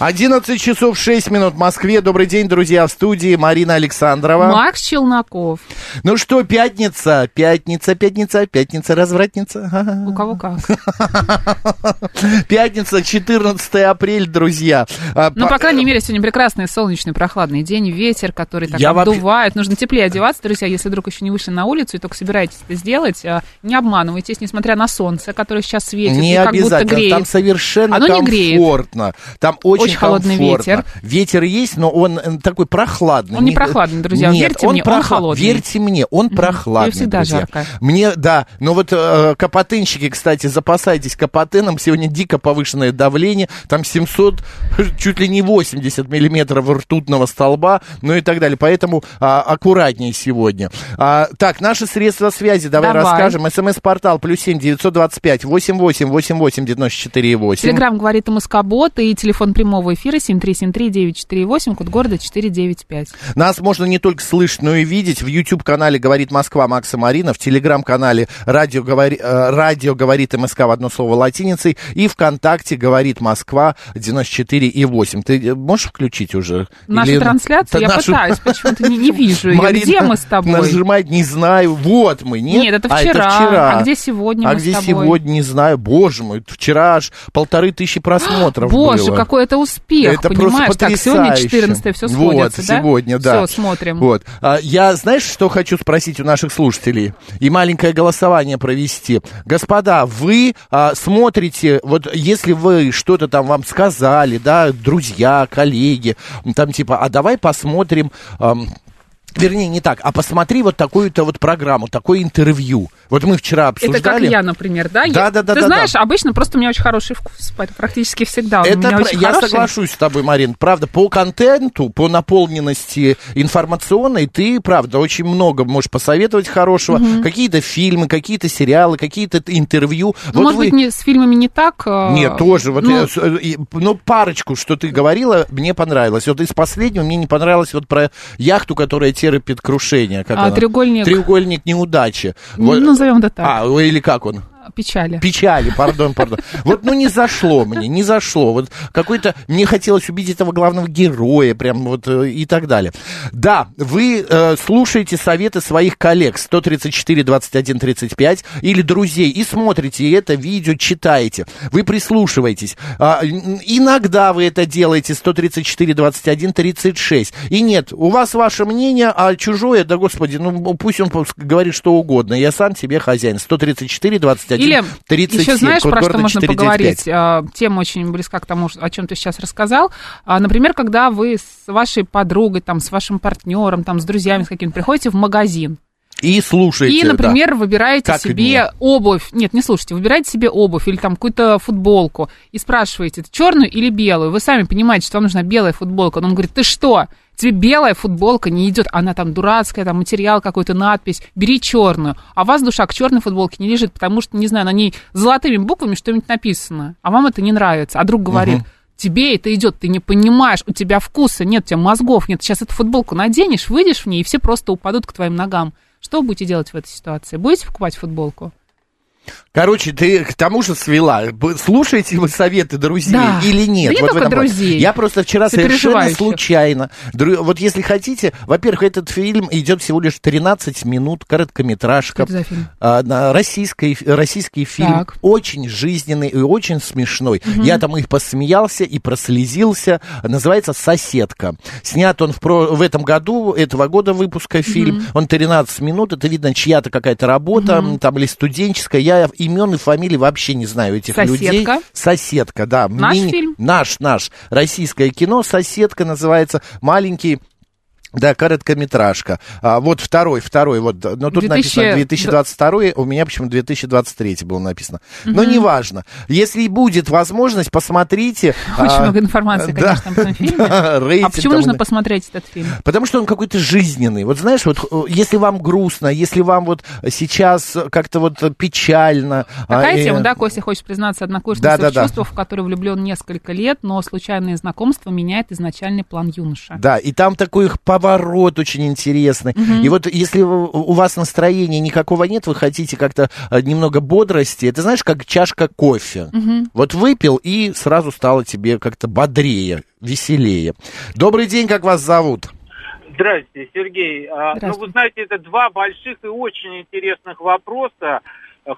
11 часов 6 минут в Москве. Добрый день, друзья, в студии Марина Александрова. Макс Челноков. Ну что, пятница, пятница, пятница, пятница, развратница. У кого как. Пятница, 14 апреля, друзья. А, Ну, по- крайней мере, сегодня прекрасный, солнечный, прохладный день, ветер, который так обдувает. Нужно теплее одеваться, друзья, если вдруг еще не вышли на улицу и только собираетесь это сделать. а, Не обманывайтесь, несмотря на солнце, которое сейчас светит Не обязательно, там совершенно комфортно. Там очень, Очень холодный ветер. Ветер есть, но он э, такой прохладный. Он не прохладный, друзья, Нет, верьте он мне, он прохла- холодный. Верьте мне, он прохладный, всегда друзья. жарко. Мне, да, но вот э, капотынщики, кстати, запасайтесь капотыном. Сегодня дико повышенное давление, там 700, чуть ли не 80 миллиметров ртутного столба, ну и так далее. Поэтому а, аккуратнее сегодня. А, так, наши средства связи, давай, Давай. расскажем. СМС-портал плюс семь девятьсот двадцать пять восемь восемь восемь восемь девяносто четыре восемь. Телеграмм говорит МСК-бот и телефон прямого эфира 7373948, код города 495. Нас можно не только слышать, но и видеть в YouTube-канале «Говорит Москва» Макса Марина, в Телеграм-канале радио, говори- э, «Радио говорит МСК» в одно слово латиницей и ВКонтакте «Говорит Москва» 94 и 8. Ты э, можешь включить уже? Нашу Или- трансляцию я Нашу- пытаюсь, почему-то не, не вижу ее. Марина Где мы с тобой? Нажимать не знаю. Вот мы, нет? Нет, это А, вчера. вчера. А где сегодня А где сегодня, не знаю. Боже мой, вчера аж полторы тысячи просмотров Боже, было. какой это успех, Это понимаешь? просто Так, сегодня потрясающе. 14 все Вот, сходится, да? сегодня, да. Все, смотрим. Вот. А, я, знаешь, что хочу спросить у наших слушателей? И маленькое голосование провести. Господа, вы а, смотрите, вот если вы что-то там вам сказали, да, друзья, коллеги, там типа, а давай посмотрим... ам, Вернее, не так, а посмотри вот такую-то вот программу, такое интервью. Вот мы вчера обсуждали. Это как я, например, да? Да, Я- да, да, Ты да, знаешь, да. обычно просто у меня очень хороший вкус, практически всегда. Он у Это меня про- очень я хороший. соглашусь с тобой, Марин. Правда, по контенту, по наполненности информационной, ты, правда, очень много можешь посоветовать хорошего. Какие-то фильмы, какие-то сериалы, какие-то интервью. Ну, Вот может вы- быть, не, с фильмами не так. а, Нет, тоже. Вот ну, я э, ну, парочку, что ты говорила, мне понравилось. Вот из последнего мне не понравилось вот про яхту, которая терпит крушение. Как А, она? треугольник- Треугольник неудачи. Ну, назовем это так. А, или как он? Печали. Печали, пардон, пардон. Вот, ну, не зашло мне, не зашло. Вот какой-то, мне хотелось убить этого главного героя, прям вот э, и так далее. Да, вы э, слушаете советы своих коллег 134 21 35 или друзей и смотрите это видео, читаете. Вы прислушиваетесь. А, иногда вы это делаете 134 21 36. И нет, у вас ваше мнение, а чужое, да господи, ну пусть он говорит что угодно. Я сам себе хозяин. 134 21 Или 37. еще знаешь, про что можно 495. поговорить? А, Тема очень близка к тому, о чем ты сейчас рассказал. А, Например, когда вы с вашей подругой, там, с вашим партнером, там, с друзьями с каким-то приходите в магазин. И слушайте. И, да. например, выбираете Как себе мне. обувь. Нет, не слушайте, выбираете себе обувь или там какую-то футболку и спрашиваете, черную или белую. Вы сами понимаете, что вам нужна белая футболка. Но он говорит, ты что? Тебе белая футболка не идет, она там дурацкая, там материал какой-то, надпись, бери черную. А у вас душа к черной футболке не лежит, потому что, не знаю, на ней золотыми буквами что-нибудь написано, а вам это не нравится. А друг говорит, тебе это идет, ты не понимаешь, у тебя вкуса нет, у тебя мозгов нет. Сейчас эту футболку наденешь, выйдешь в ней, и все просто упадут к твоим ногам. Что вы будете делать в этой ситуации? Будете покупать футболку? Короче, ты к тому же свела. Слушаете вы советы друзей Да. или нет? Да не Вот в только друзей. Я просто вчера совершенно случайно. Дру- Вот если хотите, во-первых, этот фильм идет всего лишь 13 минут, короткометражка. Что это за фильм? А, российский, российский фильм. Так. Очень жизненный и очень смешной. Я там и посмеялся, и прослезился. Называется «Соседка». Снят он в, про- в этом году, этого года выпуска фильм. Он 13 минут. Это видно чья-то какая-то работа, там или студенческая. Я имен и фамилий вообще не знаю этих людей. «Соседка»? Соседка, да. Наш фильм? Наш, наш. Российское кино. Соседка называется. Маленький Да, короткометражка. А, вот второй, второй, вот, но тут 2000 написано 2022, у меня почему 2023 было написано. Но неважно. Если будет возможность, посмотрите. Очень а, много информации, да, конечно, об этом фильме. да, А почему там, нужно посмотреть этот фильм? Потому что он какой-то жизненный. Вот знаешь, вот э, если вам грустно, если вам вот сейчас как-то вот печально. Такая а, тема, э, да, Костя хочет признаться, однокурсница Да, да, в да. в которые влюблен несколько лет, но случайное знакомство меняет изначальный план юноша. Да, и там такой их поворот очень интересный. И вот если у вас настроения никакого нет, вы хотите как-то э, немного бодрости, это знаешь, как чашка кофе. Вот выпил, и сразу стало тебе как-то бодрее, веселее. Добрый день, как вас зовут? Здравствуйте, Сергей. А, Ну, Здравствуйте. вы знаете, это два больших и очень интересных вопроса.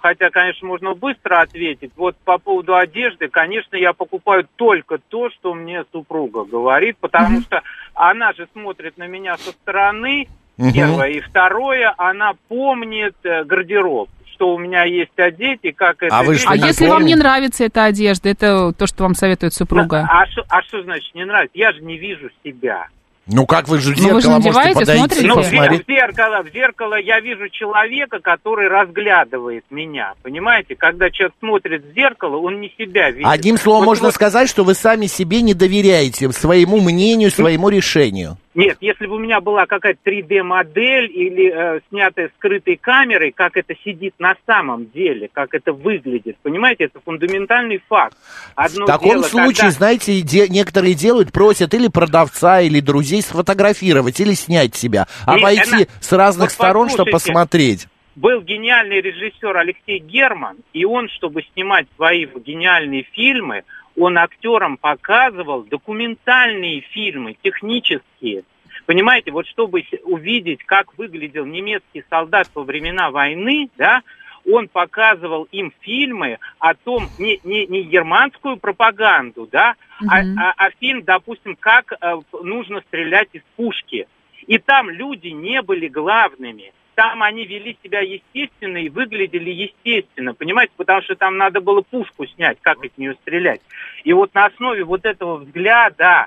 Хотя, конечно, можно быстро ответить. Вот по поводу одежды, конечно, я покупаю только то, что мне супруга говорит, потому что она же смотрит на меня со стороны, Мгм. первое. И второе, она помнит э, гардероб, что у меня есть одеть и как это... А вы А если вам не нравится эта одежда, это то, что вам советует супруга? А что а что значит не нравится? Я же не вижу себя. Ну как вы же в Ну, вы же зеркало можете надеваете, подойти, смотрите? Ну, в в зеркало, в зеркало я вижу человека, который разглядывает меня. Понимаете, когда человек смотрит в зеркало, он не себя видит. Одним словом, Вот- можно вот- сказать, что вы сами себе не доверяете, своему мнению, своему решению. Нет, если бы у меня была какая-то 3D-модель или э, снятая скрытой камерой, как это сидит на самом деле, как это выглядит, понимаете, это фундаментальный факт. Одно В таком дело, случае, когда- знаете, де- некоторые делают, просят или продавца, или друзей сфотографировать, или снять себя, обойти она- с разных вот сторон, чтобы посмотреть. был гениальный режиссер Алексей Герман, и он, чтобы снимать свои гениальные фильмы, он актерам показывал документальные фильмы, технические. Понимаете, вот чтобы увидеть, как выглядел немецкий солдат во времена войны, да, он показывал им фильмы о том, не, не, не германскую пропаганду, да, а, Мгм. а- а фильм, допустим, как э, нужно стрелять из пушки. И там люди не были главными. Там они вели себя естественно и выглядели естественно, понимаете, потому что там надо было пушку снять, как из нее стрелять. И вот на основе вот этого взгляда,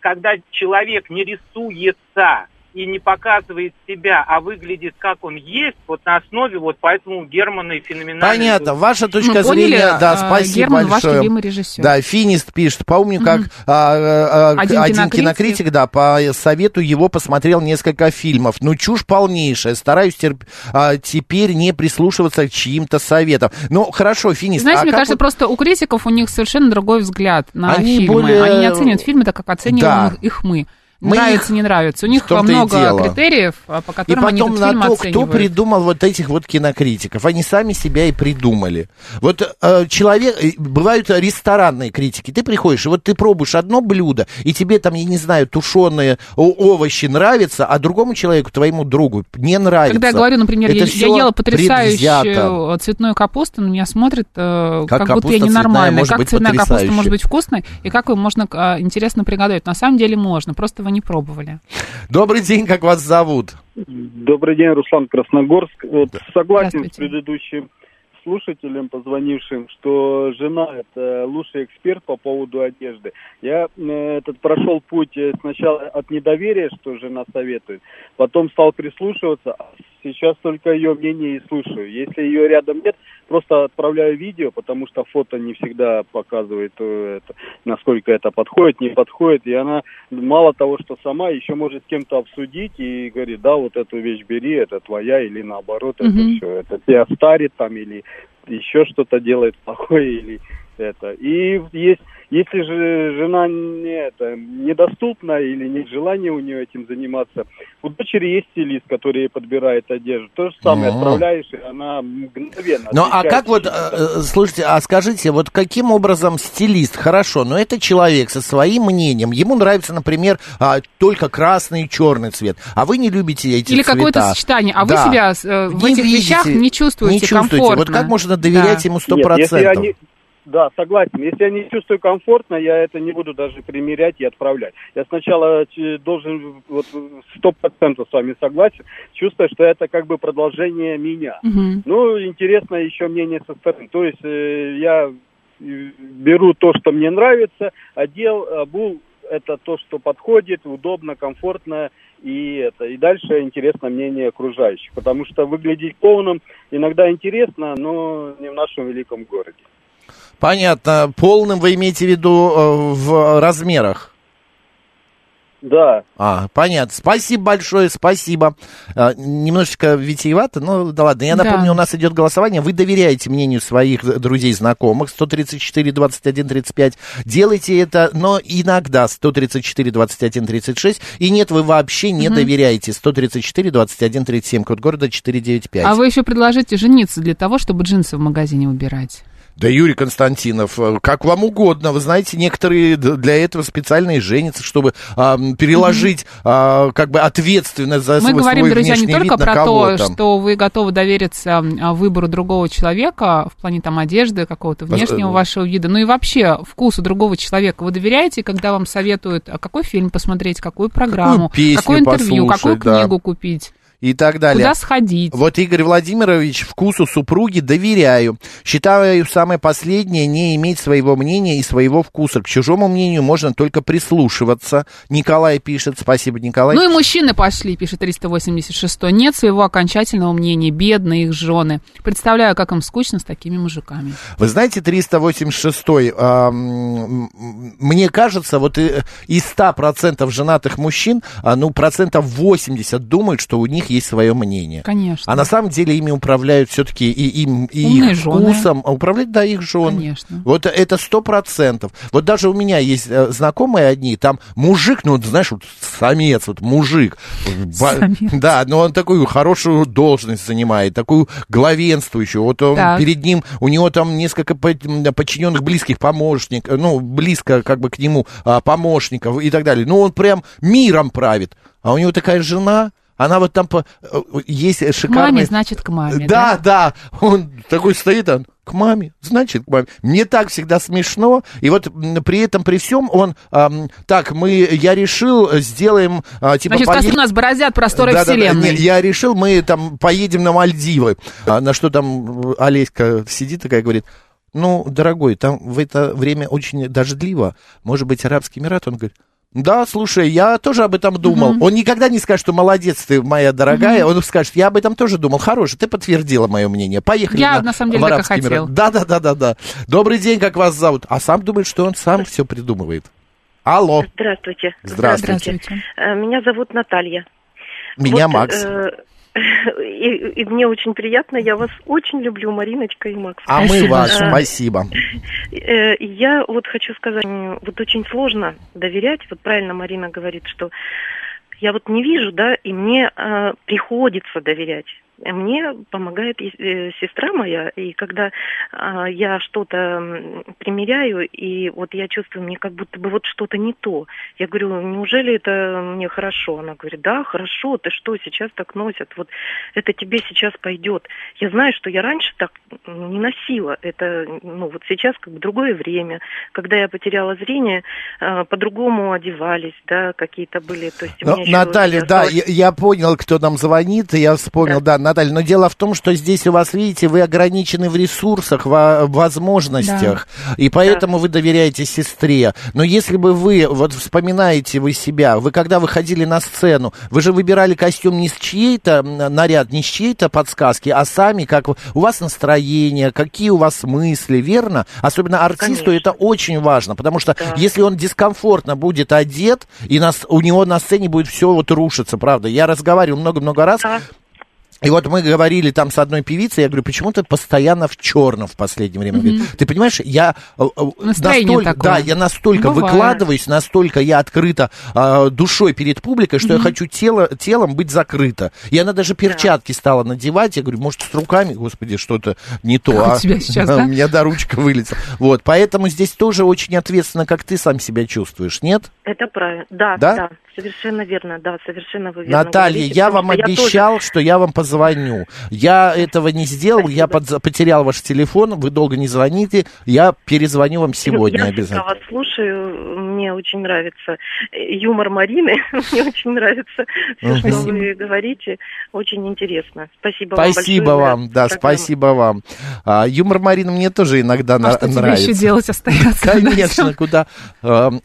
когда человек не рисуется и не показывает себя, а выглядит как он есть, вот на основе вот поэтому у Германа и феноменально. Понятно, ваша точка Мы поняли, зрения, да, а, спасибо Герман ваш большое. любимый режиссер. Да, Финист пишет, помню, как Мгм. а, а, Один один, кинокритик. кинокритик, да, по совету его посмотрел несколько фильмов. Ну, чушь полнейшая, стараюсь терп- а, теперь не прислушиваться к чьим-то советам. Ну, хорошо, Финист, Знаете, а мне как кажется, вот- просто у критиков у них совершенно другой взгляд на Они фильмы. более- Они не оценивают фильмы так, как оцениваем Да. их мы. Мы нравится, их- не нравится. У них и много дело. критериев, а, по И которым они потом этот на фильм то, кто оценивают. придумал вот этих вот кинокритиков. Они сами себя и придумали. Вот э, человек... э, Бывают ресторанные критики. Ты приходишь, и вот ты пробуешь одно блюдо, и тебе там, я не знаю, тушеные овощи нравятся, а другому человеку, твоему другу, не нравится. Когда я говорю, например, Это я, я ела потрясающую предвзято. цветную капусту, на меня смотрят, э, Как как, будто я ненормальная. Как цветная капуста может быть вкусной, и как ее можно э, интересно приготовить. На самом деле можно, просто вы не пробовали. Добрый день, как вас зовут? Добрый день, Руслан Красногорск. Вот согласен с предыдущим слушателем, позвонившим, что жена это лучший эксперт по поводу одежды. Я э, этот прошел путь э, сначала от недоверия, что жена советует, потом стал прислушиваться, а сейчас только ее мнение и слушаю. Если ее рядом нет, просто отправляю видео, потому что фото не всегда показывает, э, это, насколько это подходит, не подходит, и она мало того, что сама еще может с кем-то обсудить и говорит, да, вот эту вещь бери, это твоя, или наоборот, это Мгм. все, это тебя старит там, или еще что-то делает плохое, или это. И есть, если же жена не это, недоступна или нет желания у нее этим заниматься, у дочери есть стилист, который ей подбирает одежду. То же самое Ага. отправляешь, и она мгновенно. Ну, а как вот, э, э, слушайте, а скажите, вот каким образом стилист, хорошо, но это человек со своим мнением, ему нравится, например, а, только красный и черный цвет, а вы не любите эти Или цвета. какое-то сочетание, а вы Да. себя э, в Не этих видите, вещах не чувствуете, не чувствуете. комфортно. Вот как можно доверять Да. ему сто Нет, если я процентов? Да, согласен. Если я не чувствую комфортно, я это не буду даже примерять и отправлять. Я сначала ч- должен, вот сто процентов с вами согласен, чувствовать, что это как бы продолжение меня. Мгм. Ну, интересно еще мнение со стороны. То есть э, я э, беру то, что мне нравится, одел, обул, это то, что подходит, удобно, комфортно, и это. И дальше интересно мнение окружающих. Потому что выглядеть полным иногда интересно, но не в нашем великом городе. Понятно. Полным вы имеете в виду э, в размерах? Да. А, понятно. Спасибо большое, спасибо. А, немножечко витиевато, но да ладно. Я Да. напомню, у нас идет голосование. Вы доверяете мнению своих друзей, знакомых. 134, 21, 35. Делайте это, но иногда 134, 21, 36. И нет, вы вообще не доверяете. 134, 21, 37. Код города 495. А вы еще предложите жениться для того, чтобы джинсы в магазине выбирать. Да, Юрий Константинов, э, как вам угодно. Вы знаете, некоторые для этого специально и женятся, чтобы а, переложить а, как бы ответственность за Мы свой, говорим, свой друзья, не только про то, что вы готовы довериться а, выбору другого человека в плане там одежды, какого-то внешнего вашего вида, но и вообще вкусу другого человека. Вы доверяете, когда вам советуют, а какой фильм посмотреть, какую программу, песню какое интервью, какую послушать, да. книгу купить, И так далее. куда сходить. Вот Игорь Владимирович, вкусу супруги доверяю. Считаю самое последнее не иметь своего мнения и своего вкуса. К чужому мнению можно только прислушиваться. Николай пишет. Спасибо, Николай. Ну и мужчины пошли, пишет 386 Нет своего окончательного мнения, бедные их жены. Представляю, как им скучно с такими мужиками. Вы знаете, 386-й, а, м, м, мне кажется, вот из 100% женатых мужчин, а, ну, процентов 80 думают, что у них есть свое мнение. Конечно. А на самом деле ими управляют все-таки и им, и Умные их жены. вкусом. А управляют, да, их жены. Конечно. Вот это сто процентов. Вот даже у меня есть э, знакомые одни, там мужик, ну, знаешь, вот самец, вот мужик. Самец. Да, но он такую хорошую должность занимает, такую главенствующую. Вот он Так. перед ним, у него там несколько подчиненных близких помощников, ну, близко как бы к нему а, помощников и так далее. Ну, он прям миром правит. А у него такая жена, она вот там по- э, есть К шикарная... маме, значит, к маме. Да, да, он такой стоит, он к маме, значит, к маме. Мне так всегда смешно, и вот при этом, при всем, он, ам, так, мы, я решил, сделаем, а, типа, Значит, костры у нас бороздят просторы Да-да-да, вселенной. не, я решил, мы там поедем на Мальдивы. А, на что там э, Олеська сидит такая, говорит, ну, дорогой, там в это время очень дождливо, может быть, Арабский Эмират? Он говорит, да, слушай, я тоже об этом думал. Он никогда не скажет, что молодец ты, моя дорогая. Он скажет, я об этом тоже думал. Хороший, ты подтвердила мое мнение. Поехали Я, на, на самом деле, так и хотел. Да, да, да, да, да. Добрый день, как вас зовут? А сам думает, что он сам все придумывает. Алло, Здравствуйте. Здравствуйте. Здравствуйте. Э, Меня зовут Наталья. меня Вот, Макс. э, И, и мне очень приятно, я вас очень люблю, Мариночка и Макс. А мы спасибо вас, большое. спасибо. Э, Я вот хочу сказать, вот очень сложно доверять, вот правильно Марина говорит, что я вот не вижу, да, и мне э, приходится доверять. Мне помогает э, сестра моя, и когда а, я что-то примеряю, и вот я чувствую, мне как будто бы вот что-то не то. Я говорю, неужели это мне хорошо? Она говорит, да, хорошо, ты что, сейчас так носят, вот это тебе сейчас пойдет. Я знаю, что я раньше так не носила, это, ну вот сейчас как бы другое время, когда я потеряла зрение, э, по-другому одевались, да, какие-то были, то есть у Ну, Наталья, да, я, я понял, кто нам звонит, и я вспомнил, да. Наталья, но дело в том, что здесь у вас, видите, вы ограничены в ресурсах, в возможностях, и поэтому вы доверяете сестре. Но если бы вы, вот вспоминаете вы себя, вы когда выходили на сцену, вы же выбирали костюм не с чьей-то наряд, не с чьей-то подсказки, а сами, как у вас настроение, какие у вас мысли, верно? Особенно артисту Конечно. это очень важно, потому что Да. если он дискомфортно будет одет, и нас, у него на сцене будет все вот рушиться, правда. Я разговаривал много-много раз. Да. И вот мы говорили там с одной певицей, я говорю, почему ты постоянно в черном в последнее время? Говорит, ты понимаешь, я э, э, настолько, такое. да, я настолько Бывает. выкладываюсь, настолько я открыта э, душой перед публикой, что я хочу тело, телом быть закрыто. И она даже перчатки стала надевать. Я говорю, может, с руками, господи, что-то не то. Как у а? тебя сейчас, да? У меня, да, ручка вылетела. Вот, поэтому здесь тоже очень ответственно, как ты сам себя чувствуешь, нет? Это правильно. Да, Да? да, совершенно верно, да, совершенно вы верно Наталья, говорите, я вам что тоже- обещал, что я вам позвоню позвоню. Я этого не сделал, я подз- потерял ваш телефон, вы долго не звоните, я перезвоню вам сегодня я обязательно. всегда вас слушаю, мне очень нравится э, юмор Марины, мне очень нравится все, что вы говорите, очень интересно. Спасибо, вам Спасибо вам, да, спасибо вам. А, юмор Марина мне тоже иногда А что тебе нравится. еще делать остается? Конечно, куда... эм,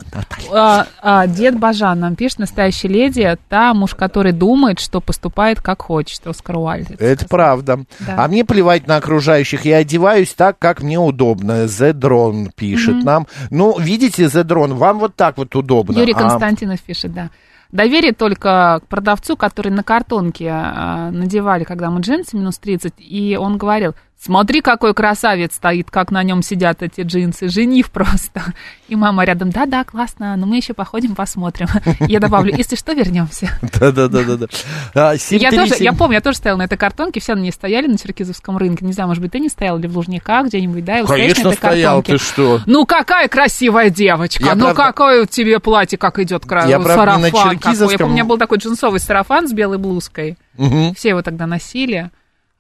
а, дед Бажан нам пишет, настоящая леди, та муж, который думает, что поступает как хочет, Оскар Уальд. Это правда. Да. А мне плевать на окружающих. Я одеваюсь так, как мне удобно. The Drone пишет Мгм. нам. Ну, видите, The Drone, вам вот так вот удобно. Юрий А Константинов пишет, да. Доверие только к продавцу, который на картонке а, надевали, когда мы джинсы минус 30, и он говорил, смотри, какой красавец стоит, как на нем сидят эти джинсы, женив просто. И мама рядом, да-да, классно, но мы еще походим, посмотрим. Я добавлю, если что, вернемся. Да-да-да-да. А, Я тоже, 737. я помню, я тоже стояла на этой картонке, все на ней стояли на Черкизовском рынке. Не знаю, может быть, ты не стоял или в Лужниках где-нибудь, да? Конечно, стоял, ты что? Ну, какая красивая девочка! Ну, какое у тебя платье, как идет сарафан. Я помню, у меня был такой джинсовый сарафан с белой блузкой. Все его тогда носили.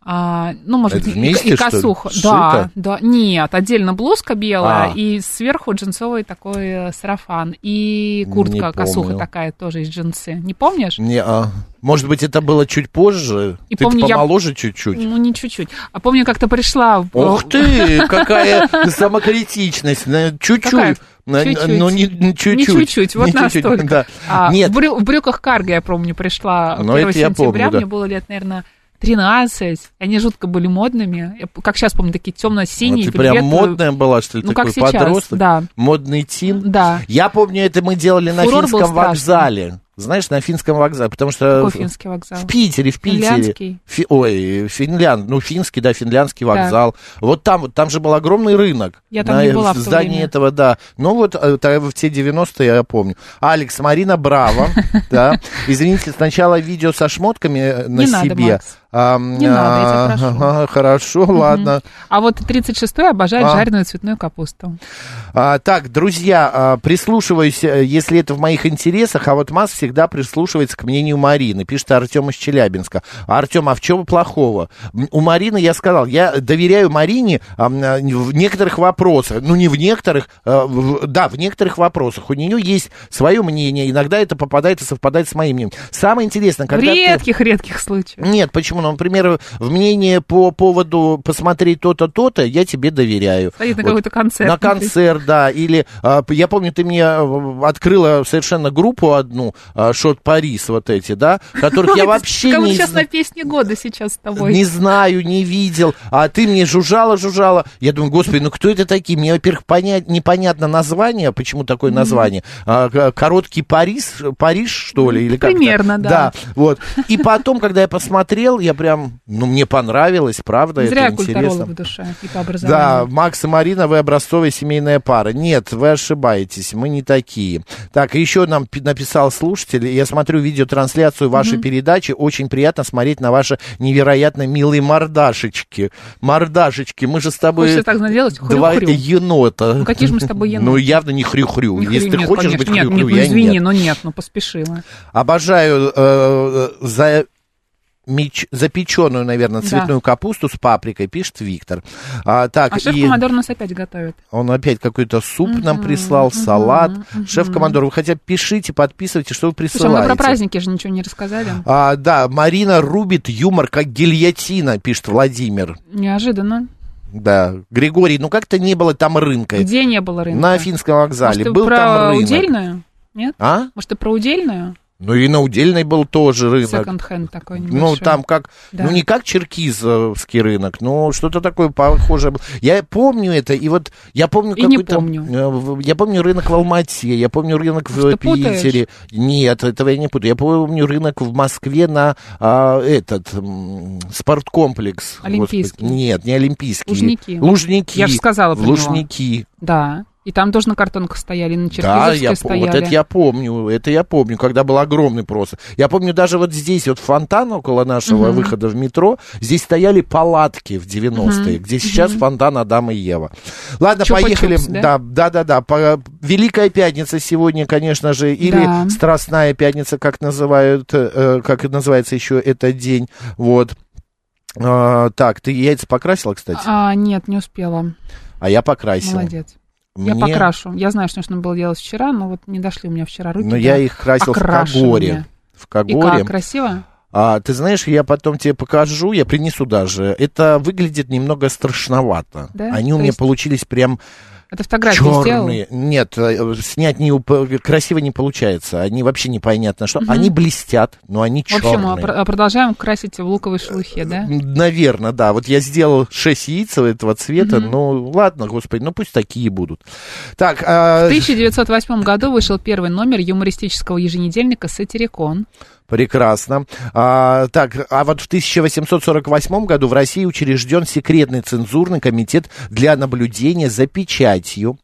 А, ну, может Это быть, и- и, что косуха. Сшито? Да, да. Нет, отдельно блузка белая, А. и сверху джинсовый такой э, сарафан. И куртка, Не косуха помню. такая тоже из джинсы. Не помнишь? Не, а, может быть, это было чуть позже? И Ты помню, я- помоложе чуть-чуть? Ну, не чуть-чуть. А помню, как-то пришла... Ух ты, какая самокритичность. Чуть-чуть. Чуть-чуть. Ну, не не чуть-чуть. Не чуть-чуть, вот Не чуть-чуть, настолько. да. А, Нет, В, брю- в брюках карго, я помню, пришла Ну, 1 это я сентября, помню, да. мне было лет, наверное, 13. Они жутко были модными. Я как сейчас помню, такие темно-синие. А ты прям модная была, что ли, Ну, как такой сейчас, подросток? да. Модный тин? Да. Я помню, это мы делали на Фурор был финском вокзале. Знаешь, на финском вокзале, потому что... Какой финский вокзал? В Питере, в Питере. Финляндский? Фи- ой, Финлянд, ну, финский, да, финляндский Да. вокзал. Вот там, вот там же был огромный рынок. Я там на, не была в здании время. этого, да. Ну, вот э, в те 90-е я помню. Алекс, Марина, браво. Да. Извините, сначала видео со шмотками э, на себе. А, Не надо, я тебя а, прошу. Хорошо, ладно. А вот 36-й обожает А. жареную цветную капусту. А, так, друзья, а, прислушиваюсь, э, если это в моих интересах, а вот Масс всегда прислушивается к мнению Марины, пишет Артем из Челябинска. Артем, а в чем плохого? У Марины я сказал, я доверяю Марине а, а, в некоторых вопросах, ну не в некоторых, а, да, в некоторых вопросах. У нее есть свое мнение, иногда это попадает и совпадает с моим мнением. Самое интересное, В когда ты... редких-редких случаях. Нет, почему? Ну, например, в мнение по поводу посмотреть то-то, то-то, я тебе доверяю. На Вот. какой-то концерт. На концерт, да. Или а, я помню, ты мне э, открыла совершенно группу одну, а, Шот Парис, вот эти, да, которых я Ой, вообще не, сейчас на песне года сейчас с тобой. не знаю, не видел. А ты мне жужжала, жужжала. Я думаю, господи, ну кто это такие? Мне, во-первых, понять, непонятно название, почему такое название. А, короткий Париж, Париж, что ли? Или как Примерно, да. Да, вот. И потом, когда я посмотрел, я прям, ну, мне понравилось, правда, Зря это интересно. в душе и по Да, образованию. Макс и Марина, вы образцовая семейная пара. Нет, вы ошибаетесь, мы не такие. Так, еще нам пи- написал слушатель, я смотрю видеотрансляцию вашей передачи, очень приятно смотреть на ваши невероятно милые мордашечки. Мордашечки, мы же с тобой Хочется так сделать? два Хрю-хрю. енота. Ну, какие же мы с тобой еноты? Ну, явно не хрю-хрю. Не Если хрю- ты нет, хочешь конечно, быть нет, хрю-хрю, нет, ну я извини, нет. но нет, ну поспешила. Обожаю э, за меч- запеченную, наверное, Да. цветную капусту с паприкой, пишет Виктор. А, так, А шеф и нас опять готовит. он опять какой-то суп нам прислал, салат. Шеф-командор, вы хотя бы пишите, подписывайте, что вы Слушай, а мы присылаете. про праздники же ничего не рассказали. А, да, Марина рубит юмор как гильотина, пишет Владимир. Неожиданно. Да, Григорий, ну как-то не было там рынка. Где не было рынка? На Финском вокзале. Может, Был про там рынок. удельную? Нет? А? Может, ты про удельную? Ну и на Удельной был тоже рынок. Секонд-хенд такой Ну, небольшой. там как, Да. ну, не как черкизовский рынок, но что-то такое похожее. было. Я помню это, и вот я помню И какой-то... помню. э, Я помню рынок в Алмате, я помню рынок в путаешь? Питере. Нет, этого я не путаю. Я помню рынок в Москве на а, этот спорткомплекс. Олимпийский. Господи. Нет, не Олимпийский. Лужники. Лужники. Я же сказала про него. Лужники. Да. И там тоже на картонках стояли, на Да, я, стояли. вот это я помню, это я помню, когда был огромный просто. Я помню даже вот здесь, вот фонтан около нашего Мгм. выхода в метро, здесь стояли палатки в 90-е, Мгм. где сейчас Мгм. фонтан Адама и Ева. Ладно, Чупа-чупс, поехали. да? Да, да, да, да. Великая пятница сегодня, конечно же, или Да. Страстная пятница, как называют, э, как называется еще этот день. Вот. А, так, ты яйца покрасила, кстати? А, нет, не успела. А я покрасил. Молодец. Я Мне- покрашу. Я знаю, что нужно было делать вчера, но вот не дошли у меня вчера руки. Но я их красил в. Кагоре. В И Кагоре. как, красиво? А, ты знаешь, я потом тебе покажу, я принесу даже. Это выглядит немного страшновато. Да? Они у То меня есть получились прям Это фотографию сделал? черные. Нет, э, снять не, красиво не получается. Они вообще непонятно что. Мгм. Они блестят, но они В общем, черные. пр- продолжаем красить в луковой шелухе, да? Наверное, да. Вот я сделал 6 яиц этого цвета. Мгм. Ну, ладно, господи, ну пусть такие будут. Так, а, В 1908 году вышел первый номер юмористического еженедельника «Сатирикон». Прекрасно. А, так, а вот в 1848 году в России учрежден секретный цензурный комитет для наблюдения за печатью.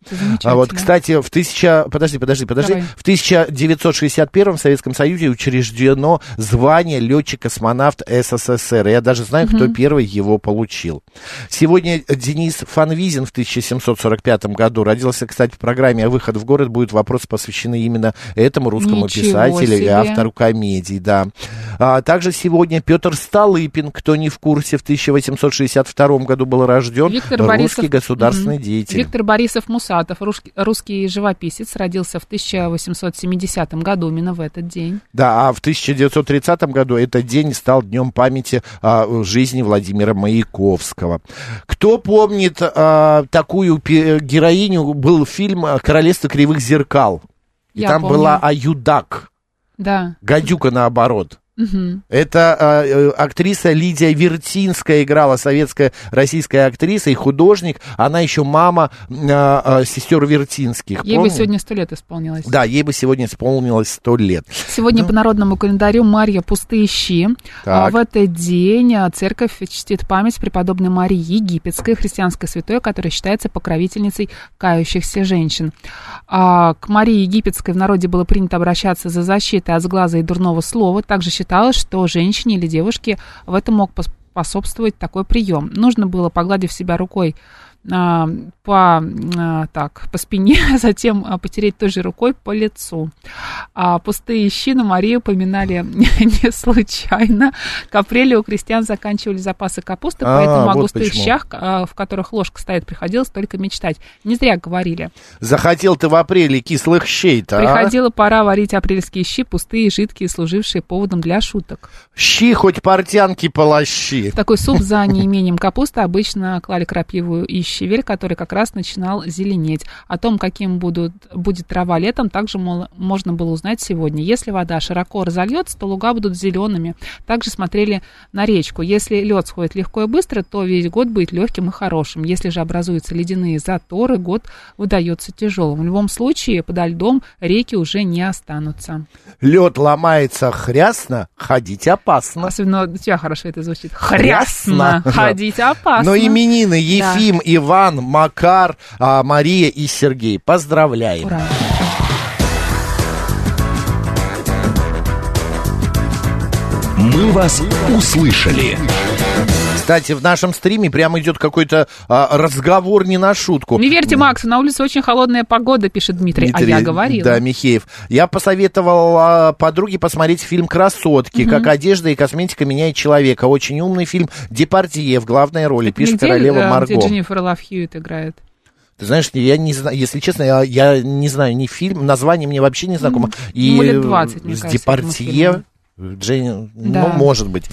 А вот, кстати, в 1000... Подожди, подожди, подожди. Давай. В 1961 в Советском Союзе учреждено звание летчик-космонавт СССР. Я даже знаю, кто Мгм. первый его получил. Сегодня Денис Фанвизин в 1745 году родился, кстати, в программе «Выход в город» будет вопрос посвящены именно этому русскому Ничего писателю и себе. автору комедий, да. А, также сегодня Петр Столыпин, кто не в курсе, в 1862 году был рожден, Виктор русский Борисов- государственный Мгм. деятель. Виктор Борисов Мусатов, русский, русский живописец, родился в 1870 году, именно в этот день. Да, а в 1930 году этот день стал днем памяти а, жизни Владимира Маяковского. Кто помнит а, такую героиню, был фильм «Королевство кривых зеркал». И Я там помню. была Аюдак, Да. гадюка наоборот. Мгм. Это а, э, актриса Лидия Вертинская играла, советская российская актриса и художник. Она еще мама а, а, сестер Вертинских. Ей бы Помнишь? сегодня сто лет исполнилось. Да, ей бы сегодня исполнилось сто лет. Сегодня Ну. по народному календарю Марья Пустые щи. Так. В этот день церковь чтит память преподобной Марии Египетской, христианской святой, которая считается покровительницей кающихся женщин. А, к Марии Египетской в народе было принято обращаться за защитой от сглаза и дурного слова. Также считалось, что женщине или девушке в этом мог пос- способствовать такой прием. Нужно было, погладив себя рукой по, а, так, по спине, затем а, потереть той же рукой по лицу. А пустые щи на Марию поминали не случайно. К апрелю у крестьян заканчивали запасы капусты, А, поэтому о вот густых почему. щах, а, в которых ложка стоит, приходилось только мечтать. Не зря говорили. Захотел ты в апреле кислых щей-то, а? Приходила пора варить апрельские щи, пустые, жидкие, служившие поводом для шуток. Щи хоть портянки полощи. В такой суп за неимением капусты обычно клали крапиву и щавель, который как раз начинал зеленеть. О том, каким будут, будет трава летом, также мол, можно было узнать сегодня. Если вода широко разольется, то луга будут зелеными. Также смотрели на речку. Если лед сходит легко и быстро, то весь год будет легким и хорошим. Если же образуются ледяные заторы, год выдается тяжелым. В любом случае, подо льдом реки уже не останутся. Лед ломается хрясно, ходить опасно. Особенно у тебя хорошо это звучит. Хрясно. Хрясно. Ходить опасно. Но именины Да. Ефим, Иван, Макар, а, Мария и Сергей. Поздравляем. Ура. «Мы вас услышали». Кстати, в нашем стриме прямо идет какой-то а, разговор не на шутку. Не верьте Максу, на улице очень холодная погода, пишет Дмитрий. Дмитрий, а я говорила. Да, Михеев. Я посоветовал а, подруге посмотреть фильм «Красотки», как одежда и косметика меняет человека. Очень умный фильм. Депардье в главной роли, пишет Нигде, королева э, Марго. Где Дженнифер Лав Хьюитт играет. Ты знаешь, я не знаю, если честно, я, я не знаю ни фильм, название мне вообще не знакомо. И Ему лет 20, мне с кажется, Депардье, этому Дженни, Да. ну, может быть.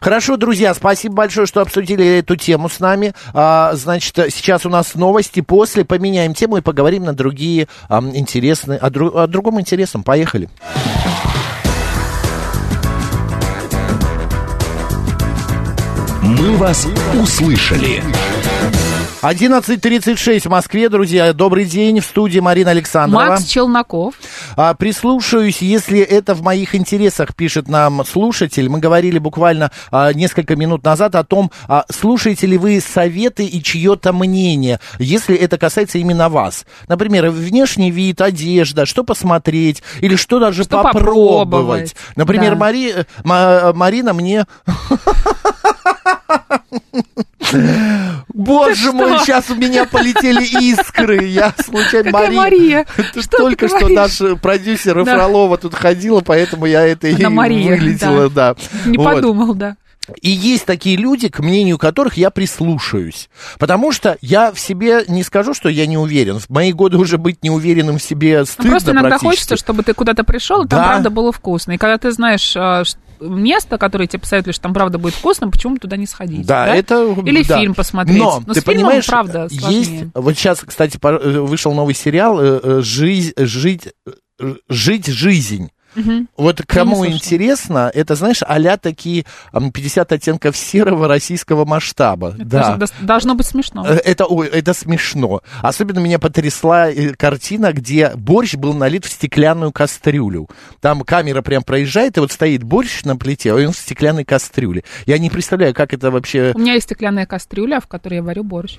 Хорошо, друзья, спасибо большое, что обсудили эту тему с нами. А, значит, сейчас у нас новости. После поменяем тему и поговорим на другие ам, интересные, о, дру- о другом интересном. Поехали. «Мы вас услышали». 11.36 в Москве, друзья. Добрый день. В студии Марина Александрова. Макс Челноков. А, прислушаюсь, если это в моих интересах, пишет нам слушатель. Мы говорили буквально а, несколько минут назад о том, а, слушаете ли вы советы и чье-то мнение, если это касается именно вас. Например, внешний вид, одежда, что посмотреть или что даже Что попробовать. попробовать. Например, Да. Мари- Ма- Марина мне... Боже мой, сейчас у меня полетели искры. Я случайно Какая Мария. Мария? Что только что наш э, продюсер Да. Фролова тут ходила, поэтому я это и Она Мария, выглядела, да. Не Вот. подумал, да. И есть такие люди, к мнению которых я прислушаюсь. Потому что я в себе не скажу, что я не уверен. В мои годы уже быть неуверенным в себе Ну, стыдно Просто иногда хочется, чтобы ты куда-то пришел, и там Да. правда было вкусно. И когда ты знаешь а, место, которое тебе посоветуют, что там правда будет вкусно, почему туда не сходить? Да, это... Или да. фильм посмотреть. Но, Но ты с фильмом, понимаешь, правда, есть... сложнее. Вот сейчас, кстати, э, вышел новый сериал э, э, «Жизнь... Жить... Жить жизнь». Мгм. Вот кому интересно, это, знаешь, а такие ам, 50 оттенков серого российского масштаба. Это да. дос- должно быть смешно. Э, Это, ой, это смешно. Особенно меня потрясла э, картина, где борщ был налит в стеклянную кастрюлю. Там камера прям проезжает, и вот стоит борщ на плите, а он в стеклянной кастрюле. Я не представляю, как это вообще У меня есть стеклянная кастрюля, в которой я варю борщ.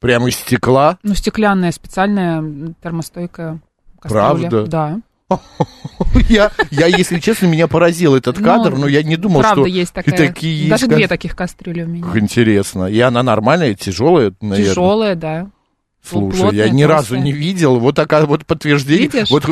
прямо из стекла. Ну, стеклянная, специальная термостойкая кастрюля. Правда? Да. Я, я, если честно, меня поразил этот Ну, кадр, но я не думал, Правда, что есть такая. такие есть. Даже две таких кастрюли у меня. Интересно. И она нормальная, тяжелая, наверное. Тяжелая, да. Слушай, плотная, я ни разу не видел. Вот такая вот подтверждение. Видишь? Вот,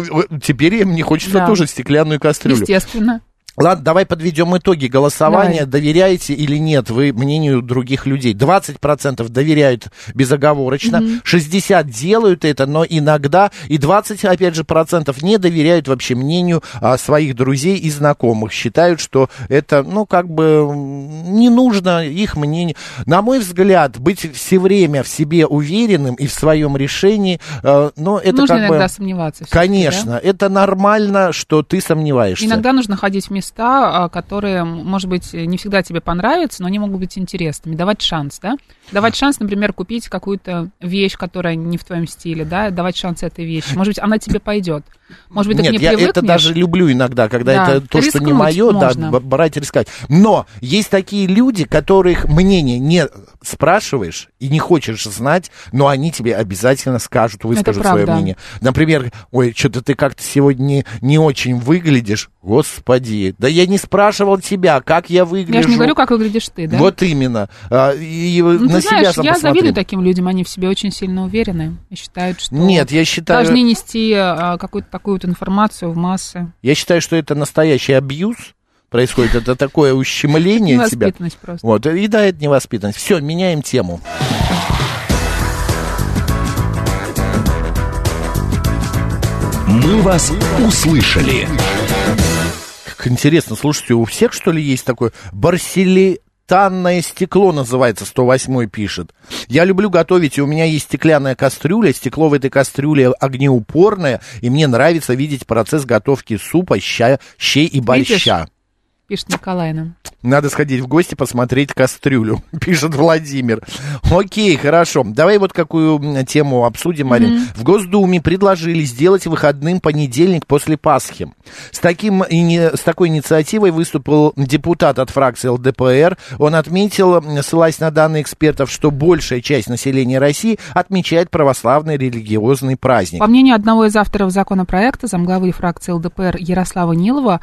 теперь мне хочется Да. тоже стеклянную кастрюлю. Естественно. Ладно, давай подведем итоги голосования. Доверяете или нет вы мнению других людей? 20% доверяют безоговорочно, 60% делают это, но иногда, и 20, опять же, процентов не доверяют вообще мнению а, своих друзей и знакомых. Считают, что это, ну, как бы не нужно их мнение. На мой взгляд, быть все время в себе уверенным и в своем решении, э, ну, это нужно как иногда бы... сомневаться. Конечно, это нормально, что ты да? сомневаешься. Иногда нужно ходить в места, а, которые, может быть, не всегда тебе понравятся, но они могут быть интересными. Давать шанс, да? Давать шанс, например, купить какую-то вещь, которая не в твоем стиле, да? Давать шанс этой вещи. Может быть, она тебе пойдет. Может быть, Нет, к ней я привыкнешь. это даже люблю иногда, когда Да, это то, что не мое, да, можно. б- брать и рисковать. Но есть такие люди, которых мнение не спрашиваешь и не хочешь знать, но они тебе обязательно скажут, выскажут свое мнение. Например, ой, что-то ты как-то сегодня не, не очень выглядишь. Господи, да я не спрашивал тебя, как я выгляжу. Я же не говорю, как выглядишь ты, да? Вот именно. А, И Ну, на ты себя знаешь, я посмотри. завидую таким людям, они в себе очень сильно уверены и считают, что Нет, я считаю... должны нести а, какую-то информацию в массы. Я считаю, что это настоящий абьюз происходит. Это такое ущемление тебя. Невоспитанность просто. Вот, и да, это невоспитанность. Все, меняем тему. «Мы вас услышали». Как интересно, слушайте, у всех, что ли, есть такое барселитанное стекло называется, 108 пишет. Я люблю готовить, и у меня есть стеклянная кастрюля, стекло в этой кастрюле огнеупорное, и мне нравится видеть процесс готовки супа, ща, щей и борща. Пишет Николай нам. Надо сходить в гости, посмотреть кастрюлю, пишет Владимир. Окей, хорошо. Давай вот какую тему обсудим, Марин. В Госдуме предложили сделать выходным понедельник после Пасхи. С, таким, с такой инициативой выступил депутат от фракции ЛДПР. Он отметил, ссылаясь на данные экспертов, что большая часть населения России отмечает православный религиозный праздник. По мнению одного из авторов законопроекта, замглавы фракции ЛДПР Ярослава Нилова,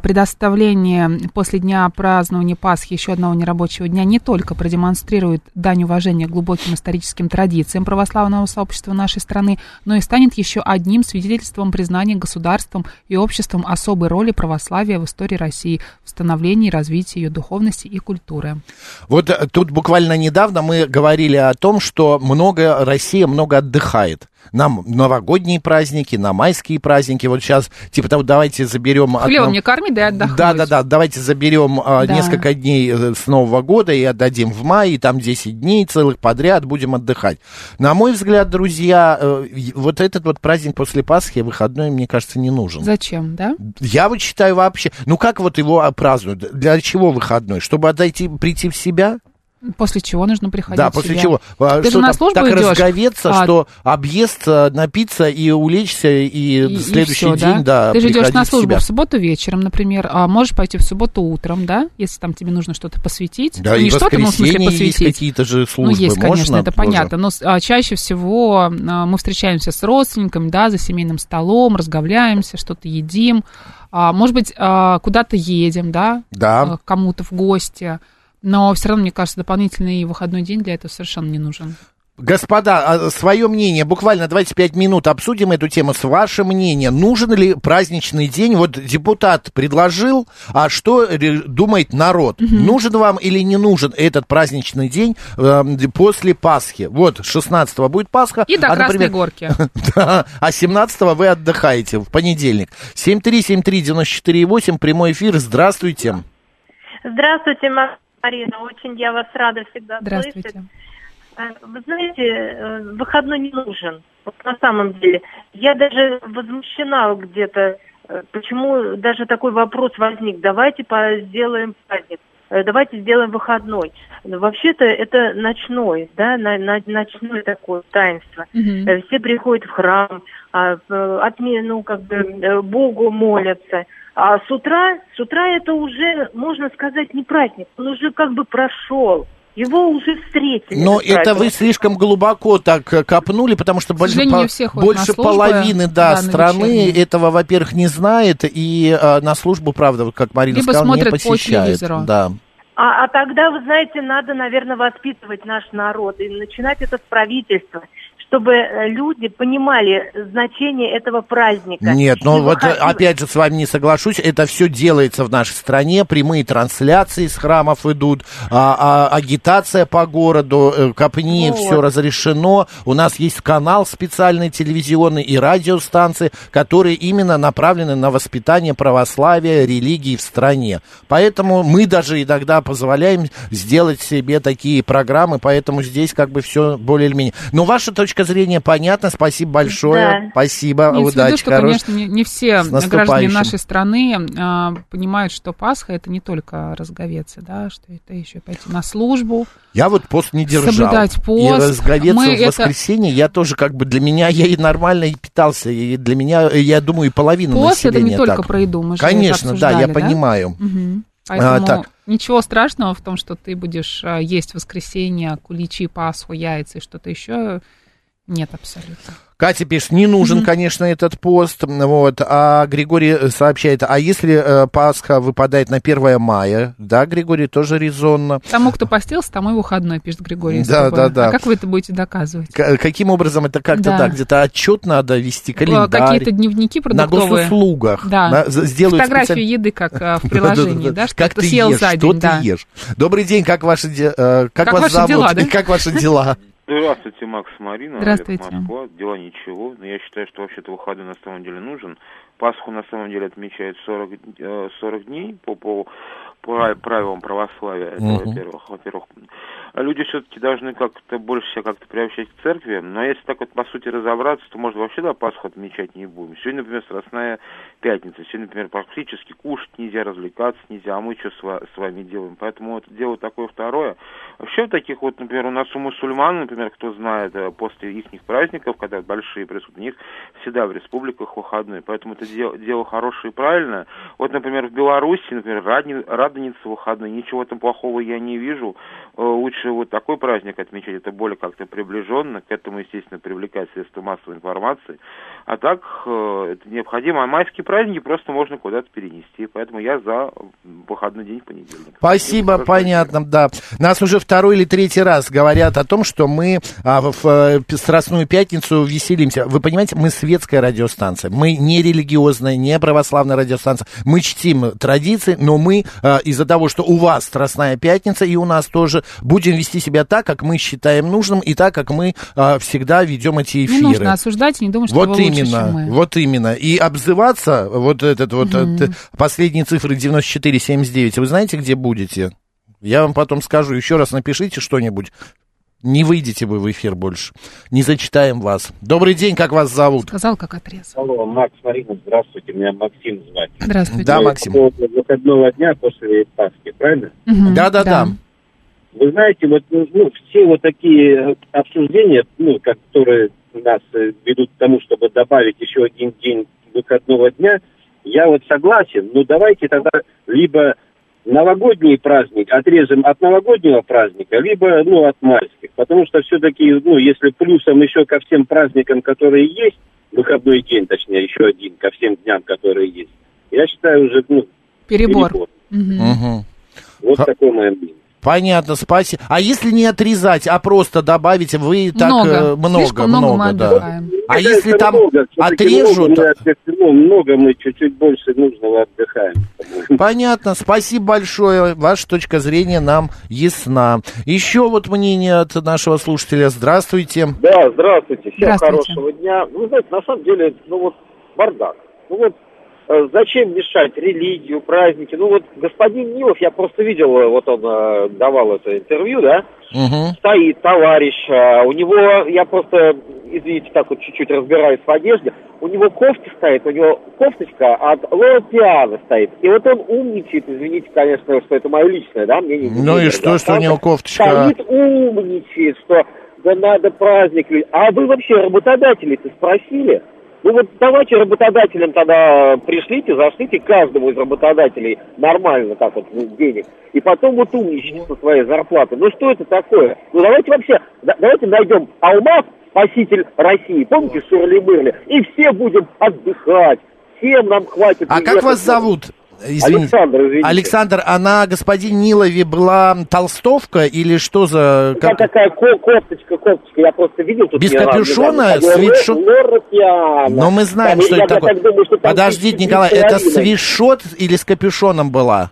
предоставление после дня празднования Пасхи еще одного нерабочего дня не только продемонстрирует дань уважения глубоким историческим традициям православного сообщества нашей страны, но и станет еще одним свидетельством признания государством и обществом особой роли православия в истории России, в становлении и развитии ее духовности и культуры. Вот э, тут буквально недавно мы говорили о том, что много, Россия много отдыхает. Нам новогодние праздники, на майские праздники. Вот сейчас, типа того, давайте заберем... Хлебом не корми, да отдохнуть. Да, да, да, давайте заберем а, Да. несколько дней э, с Нового года и отдадим в мае, и там 10 дней целых подряд будем отдыхать. На мой взгляд, друзья, э, вот этот вот праздник после Пасхи, выходной, мне кажется, не нужен. Зачем, да? Я вот считаю вообще, ну как вот его празднуют? Для чего выходной? Чтобы отойти, прийти в себя? После чего нужно приходить Да, в после себя. чего? А, Ты что же на службу так идешь, разговеться, а- что объесться, напиться и улечься, и, И- и следующий всё, день, да, Ты же идешь на в службу себя. в субботу вечером, например, а можешь пойти в субботу утром, да, если там тебе нужно что-то посвятить. Да, Ну, и не что-то, ну, в смысле, воскресенье есть посвятить. какие-то же Ну, службы. есть, конечно, Можно это тоже? понятно. Но а, чаще всего а, мы встречаемся с родственниками, да, за семейным столом, разговляемся, что-то едим. А, может быть, а, куда-то едем, да, Да. а, кому-то в гости. Но все равно, мне кажется, дополнительный выходной день для этого совершенно не нужен. Господа, свое мнение, буквально давайте пять минут обсудим эту тему. С ваше мнение, нужен ли праздничный день? Вот депутат предложил, а что думает народ? Нужен вам или не нужен этот праздничный день э, после Пасхи? Вот, 16-го будет Пасха. И до а, Красной например, Горки. Да, а 17-го вы отдыхаете в понедельник. 7373948, прямой эфир, здравствуйте. Здравствуйте, Марина. Очень я вас рада всегда Здравствуйте. слышать. Э, Вы знаете, э, выходной не нужен. Вот на самом деле. Я даже возмущена где-то, э, почему даже такой вопрос возник. Давайте сделаем праздник. Давайте сделаем выходной. Но Вообще-то это ночной, да, на- на- ночное такое таинство. Э, Все приходят в храм, а, отме- ну, как бы Богу молятся. А с утра, с утра это уже, можно сказать, не праздник. Он уже как бы прошел. Его уже встретили. Но это вы слишком глубоко так э, копнули, потому что больше, по- больше на службы, половины да, страны вечерние. этого, во-первых, не знает и э, на службу, правда, вот как Марина Либо сказала, не по посещает. телевизору. Да. А, а тогда, вы знаете, надо, наверное, воспитывать наш народ и начинать это с правительства, чтобы э, люди понимали значение этого праздника. Нет, ну И вот э, выходили- опять же с вами не соглашусь, это все делается в нашей стране, прямые трансляции с храмов идут, а, а, агитация по городу, э, копни, Вот. все разрешено. У нас есть канал специальный телевизионный и радиостанции, которые именно направлены на воспитание православия, религии в стране. Поэтому мы даже иногда позволяем сделать себе такие программы, поэтому здесь как бы все более или менее. Но ваша точка зрения понятна, спасибо большое, Да. спасибо, Имеется в виду, удачи, что, хорош- конечно, не, не все граждане нашей страны а, понимают, что Пасха это не только разговеться, да, что это еще пойти на службу. Я вот пост не держал. Соблюдать И пост. разговеться Мы в это- воскресенье, я тоже как бы для меня, я и нормально и питался, и для меня, я думаю, и половина Пост это населения не только так. про еду, мы же это Конечно, да, я обсуждали, понимаю. Мгм. Поэтому так. ничего страшного в том, что ты будешь а, есть в воскресенье куличи, пасху, яйца и что-то еще, нет абсолютно. Катя пишет, не нужен, конечно, этот пост, вот, а Григорий сообщает, а если э, Пасха выпадает на 1 мая, да, Григорий, тоже резонно. Тому, кто постился, тому и выходной, пишет Григорий. Да, да, да. А как вы это будете доказывать? К- каким образом это как-то, Да. да, где-то отчет надо вести, Э, календарь. Какие-то дневники на продуктовые. госуслугах. Да. На- сделают Фотографию специально- еды, как а, в приложении, да, что ты съел ешь, за что день, ты ешь. Добрый день, как ваши, э, как, Как вас ваши зовут дела, как ваши дела? Здравствуйте, Макс Марина, Здравствуйте. Олег Москва. Дела ничего, но я считаю, что вообще-то выходной на самом деле нужен. Пасху на самом деле отмечают 40, э, 40 дней по, по пра- правилам православия, это Мгм. во-первых. Во-первых, люди все-таки должны как-то больше себя как-то приобщать к церкви, но если так вот по сути разобраться, то может вообще да Пасху отмечать не будем. Сегодня, например, Страстная Пятница, сегодня, например, практически кушать нельзя, развлекаться нельзя, а мы что с, ва- с вами делаем? Поэтому вот дело такое второе. Вообще в таких вот, например, у нас у мусульман, например, кто знает, э, после их праздников, когда большие присутствуют, у них всегда в республиках выходные, поэтому это дело, дело хорошее и правильное. Вот, например, в Беларуси, например, Радни- Радоница выходные, ничего там плохого я не вижу. Э, Лучше вот такой праздник отмечать, это более как-то приближенно, к этому, естественно, привлекать средства массовой информации. А так, э, это необходимо. А майские праздники просто можно куда-то перенести, поэтому я за выходной день в понедельник. Спасибо, понятно, да. Нас уже второй или третий раз говорят о том, что мы а, в э, Страстную Пятницу веселимся. Вы понимаете, мы светская радиостанция, мы не религиозная, не православная радиостанция. Мы чтим традиции, но мы а, из-за того, что у вас Страстная Пятница и у нас тоже, будем вести себя так, как мы считаем нужным и так, как мы а, всегда ведем эти эфиры. Не нужно осуждать и не думать, что Вот вы лучше, именно, чем мы. вот именно. И обзываться, вот этот вот, т- последние цифры 9479, вы знаете, где будете? Я вам потом скажу, еще раз напишите что-нибудь. Не выйдете вы в эфир больше. Не зачитаем вас. Добрый день, как вас зовут? Сказал, как отрезал. Алло, Макс, Марина, здравствуйте, меня Максим звать. Здравствуйте. Да, Вы Максим. по выходного дня после Пасхи, правильно? Да-да-да. Вы знаете, вот ну, все вот такие обсуждения, ну, которые нас э, ведут к тому, чтобы добавить еще один день выходного дня, я вот согласен, но давайте тогда либо новогодний праздник отрежем от новогоднего праздника, либо, ну, от майских. Потому что все-таки, ну, если плюсом еще ко всем праздникам, которые есть, выходной день, точнее, еще один ко всем дням, которые есть, я считаю уже, ну, Перебор. перебор. Мгм. Вот Ха- такое мое мнение. Понятно, спасибо. А если не отрезать, а просто добавить, вы так Много. э, много, Слишком много мы да. отдыхаем. А Это если там много, отрежут? Много мы, отдыхаем, много мы чуть-чуть больше нужного отдыхаем. Понятно, спасибо большое. Ваша точка зрения нам ясна. Еще вот мнение от нашего слушателя. Здравствуйте. Да, здравствуйте. Всем Здравствуйте. хорошего дня. Вы знаете, на самом деле, ну вот бардак. Ну вот э, зачем мешать религию, праздники? Ну вот господин Нилов, я просто видел, э, вот он э, давал это интервью, да, Мгм. стоит товарищ, э, у него, я просто, извините, так вот чуть-чуть разбираюсь в одежде, у него кофта стоит, у него кофточка от Лора Пиано стоит. И вот он умничает, извините, конечно, что это мое личное, да, мнение. Ну и что, что у него кофточка? Стоит, умничает, что да надо праздник. А вы вообще работодателей-то спросили? Ну вот давайте работодателям тогда пришлите, зашлите каждому из работодателей нормально так вот денег. И потом вот умничайте со своей зарплаты. Ну что это такое? Ну давайте вообще, да- давайте найдем Алмаз, спаситель России. Помните Шурли-Мырли? И все будем отдыхать. Всем нам хватит. А как вас зовут? Извините. Александр, извините. Александр, а на господине Нилове была толстовка или что за... Как- такая ко- кофточка, кофточка, я просто видел тут Без капюшона, свитшот? Лор-. Но мы знаем, Там, что я это такое. так думаю, что там Подождите, Николай, это свитшот или с капюшоном была?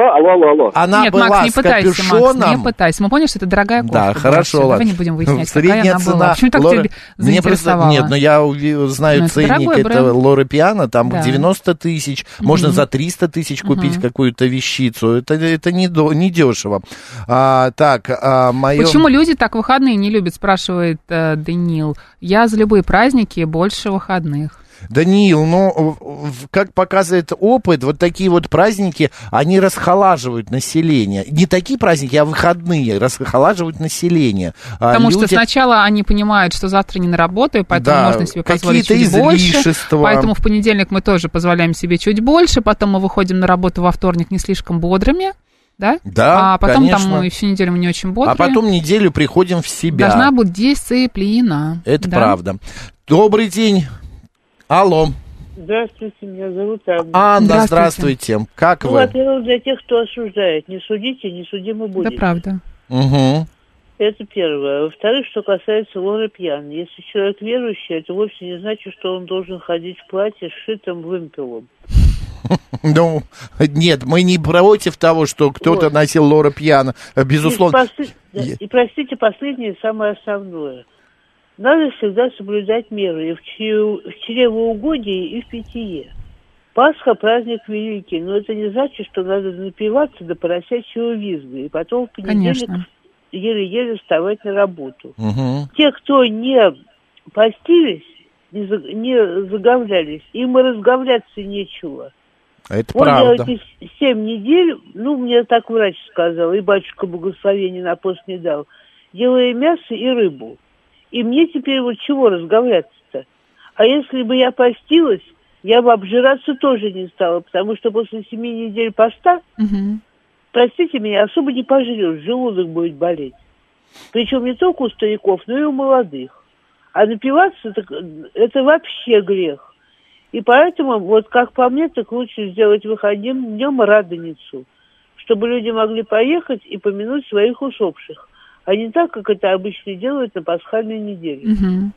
Что? Алло, алло, алло. Она Нет, была Макс, не с пытайся, Макс, капюшоном. не пытайся. Мы поняли, что это дорогая кофта. Да, была. хорошо, ладно. Давай не будем выяснять, Средняя какая она цена была. Почему так Лора- тебя Мне просто, нет, но я уви- знаю Ну, это ценник бренд. Лоры Пиано, там Да. 90 тысяч, можно Мгм. за 300 тысяч купить Мгм. какую-то вещицу. Это, это не, до- не дешево. А, так, а, мое... Почему люди так выходные не любят, спрашивает э, Даниил. Я за любые праздники больше выходных. Даниил, в- как показывает опыт, вот такие вот праздники, они расхолаживают население. Не такие праздники, а выходные расхолаживают население. А Потому что люди- сначала они понимают, что завтра не на работу, и поэтому Да, можно себе позволить чуть больше. излишества. Поэтому в понедельник мы тоже позволяем себе чуть больше, потом мы выходим на работу во вторник не слишком бодрыми, да? Да, А потом конечно. там мы всю неделю мы не очень бодрые. А потом неделю приходим в себя. Должна быть дисциплина. Это да? правда. Добрый день. Алло. Здравствуйте, меня зовут Анна. Анна, здравствуйте. Как Ну, вы? во-первых, для тех, кто осуждает, не судите, не судимы будете. Да, правда. Угу. Это первое. Во-вторых, что касается Лоры Пьян. Если человек верующий, это вовсе не значит, что он должен ходить в платье, сшитым вымпелом. Ну, нет, мы не против того, что кто-то Вот. носил Лора Пьяно. Безусловно. И, и простите, последнее, самое основное. Надо всегда соблюдать меры и в, чрев- в чревоугодии, и в питье. Пасха праздник великий, но это не значит, что надо напиваться до поросячьего визга, и потом в понедельник Конечно. еле-еле вставать на работу. Угу. Те, кто не постились, не, за- не заговлялись, им и разговляться нечего. Это Вот правда. я эти семь недель, ну, мне так врач сказал, и батюшка благословения на пост не дал, делая мясо и рыбу. И мне теперь вот чего разговляться-то? А если бы я постилась, я бы обжираться тоже не стала, потому что после семи недель поста, Мгм. простите меня, особо не пожрешь, желудок будет болеть. Причем не только у стариков, но и у молодых. А напиваться так, это вообще грех. И поэтому, вот как по мне, так лучше сделать выходным днем радоницу, чтобы люди могли поехать и помянуть своих усопших, а не так, как это обычно делают на пасхальной неделе. Мгм.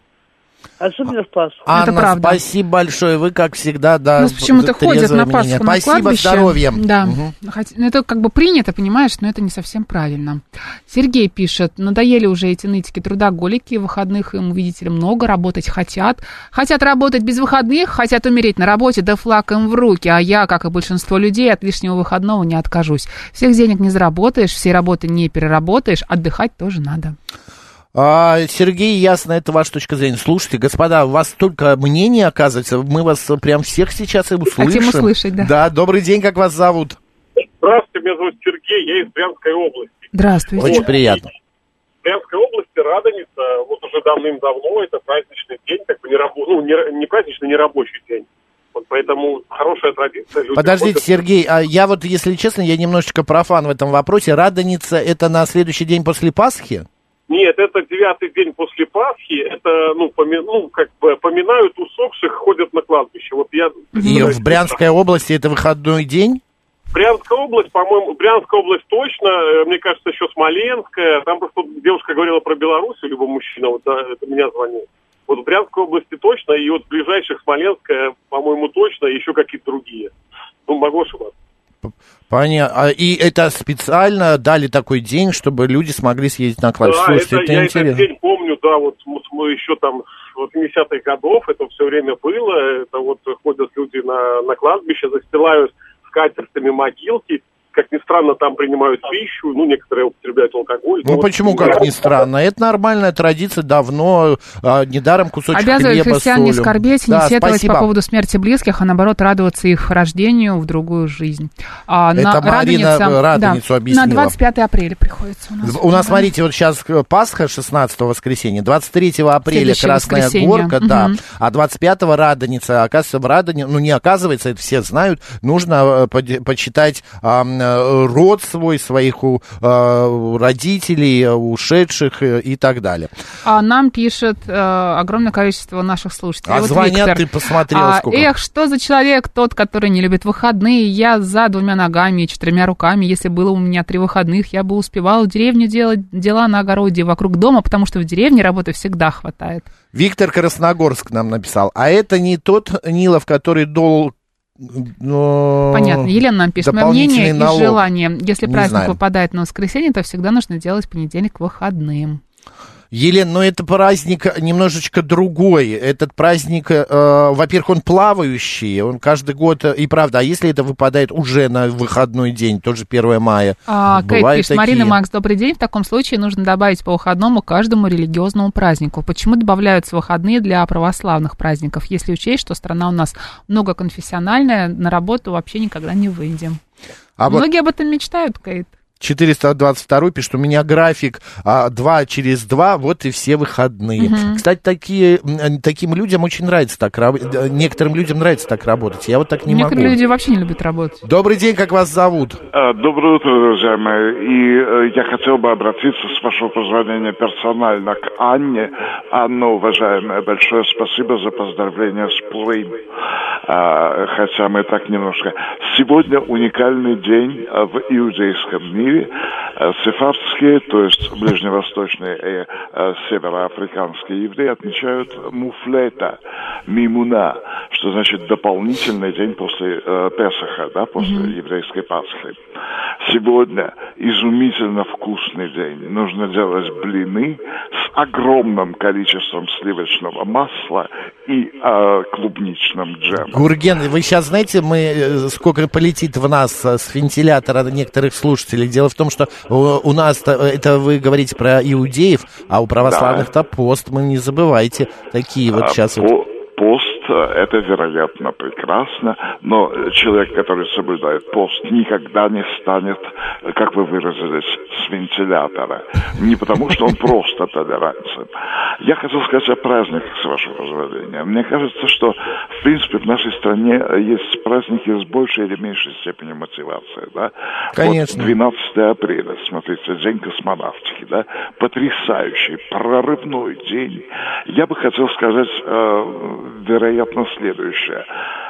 Особенно в Пасху. Анна, спасибо большое. Вы, как всегда, да, У нас почему-то ходят на мнение. Пасху на Спасибо, кладбище. здоровья. Да. Ну, это как бы принято, понимаешь, но это не совсем правильно. Сергей пишет, надоели уже эти нытики трудоголики, выходных им, видите ли, много, работать хотят. Хотят работать без выходных, хотят умереть на работе, да флаг им в руки. А я, как и большинство людей, от лишнего выходного не откажусь. Всех денег не заработаешь, все работы не переработаешь, отдыхать тоже надо. А, Сергей, ясно, это ваша точка зрения. Слушайте, господа, у вас столько мнений, оказывается, мы вас прям всех сейчас и услышим. Хотим услышать, да. Да, добрый день, как вас зовут? Здравствуйте, меня зовут Сергей, я из Брянской области. Здравствуйте. Очень приятно. В Брянской области Радоница, вот уже давным-давно, это праздничный день, как бы не, рабо- ну, не, не праздничный, не рабочий день. Вот поэтому хорошая традиция. люди Подождите, ходят- Сергей, а я вот, если честно, я немножечко профан в этом вопросе. Радоница это на следующий день после Пасхи? Нет, это девятый день после Пасхи, это, ну, поми- ну, как бы поминают усопших, ходят на кладбище. Вот я... И в Брянской области это выходной день? Брянская область, по-моему, Брянская область точно, э, мне кажется, еще Смоленская. Там просто девушка говорила про Беларусь, либо мужчина, вот да, это меня звонил. Вот в Брянской области точно, и вот ближайших Смоленская, по-моему, точно, и еще какие-то другие. Ну, могу ошибаться. Понятно. А, И это специально дали такой день, чтобы люди смогли съездить на кладбище. Да, Слушайте, это, это я этот интересно. день помню, да, вот мы, еще там с 80-х годов, это все время было, это вот ходят люди на, на кладбище, застилают скатертями могилки, как ни странно, там принимают пищу, ну, некоторые употребляют алкоголь. Ну, вот- почему, как ни странно? Это нормальная традиция давно, а, недаром кусочек Обязывает хлеба, христиан не солью. скорбеть, не Да, сетовать спасибо. по поводу смерти близких, а наоборот радоваться их рождению в другую жизнь. А, Это Марина Радоницу да, объяснила. На 25 апреля приходится у нас. У нас, смотрите, вот сейчас Пасха 16 воскресенье, 23 апреля Следующее Красная. Горка, да, Мгм. а 25 Радоница, оказывается, в Радоне, ну не оказывается, это все знают, нужно э, почитать э, род свой, своих у, э, родителей, э, ушедших э, и так далее. А нам пишет э, огромное количество наших слушателей. А Вот звонят, Виктор. ты посмотрела, А, сколько? Эх, что за человек тот, который не любит выходные? Я за двумя ногами и четырьмя руками. Если было у меня три выходных, я бы успевала в деревню делать дела на огороде вокруг дома, потому что в деревне работы всегда хватает. Виктор Красногорск нам написал, а это не тот Нилов, который дол... Понятно. Елена нам пишет. Мое мнение и налог. желание. Если Не праздник знаем. выпадает на воскресенье, то всегда нужно делать понедельник выходным. Елена, но это праздник немножечко другой. Этот праздник, э, во-первых, он плавающий, он каждый год, э, и правда, а если это выпадает уже на выходной день, тоже 1 мая? А, бывают пишет, Марина такие. Макс, добрый день. В таком случае нужно добавить по выходному каждому религиозному празднику. Почему добавляются выходные для православных праздников, если учесть, что страна у нас многоконфессиональная, на работу вообще никогда не выйдем? А вот- Многие об этом мечтают, Кейт. 422 пишет, у меня график а, 2 через 2, вот и все выходные. Мгм. Кстати, такие, таким людям очень нравится так работать, некоторым людям нравится так работать, я вот так не Некоторые могу. люди вообще не любят работать. Добрый день, как вас зовут? А, Доброе утро, друзья мои. И э, я хотел бы обратиться, с вашего позволения, персонально к Анне. Анна, уважаемая, большое спасибо за поздравления с Пурим. А, хотя мы так немножко... Сегодня уникальный день а, в иудейском мире. А, Сефардские, то есть ближневосточные и а, североафриканские евреи отмечают муфлета, мимуна, что значит дополнительный день после э, Песаха, да, после еврейской Пасхи. Сегодня изумительно вкусный день. Нужно делать блины с огромным количеством сливочного масла и э, клубничным джемом. Гурген, вы сейчас знаете, мы, э, сколько полетит в нас э, с вентилятора некоторых слушателей. Дело в том, что у, у нас это вы говорите про иудеев, а у православных-то пост, мы не забывайте. Такие вот А, сейчас вот. Э, это вероятно прекрасно, но человек, который соблюдает пост, никогда не станет, э, как вы выразились, с вентилятора. Не потому, что он просто толерантен. Я хотел сказать о праздниках, с вашего позволения. Мне кажется, что, в принципе, в нашей стране э, есть праздники с большей или меньшей степенью мотивации. Да? Конечно. Вот 12 апреля, смотрите, День космонавтики, да, потрясающий, прорывной день. Я бы хотел сказать, э, вероятно, следующее.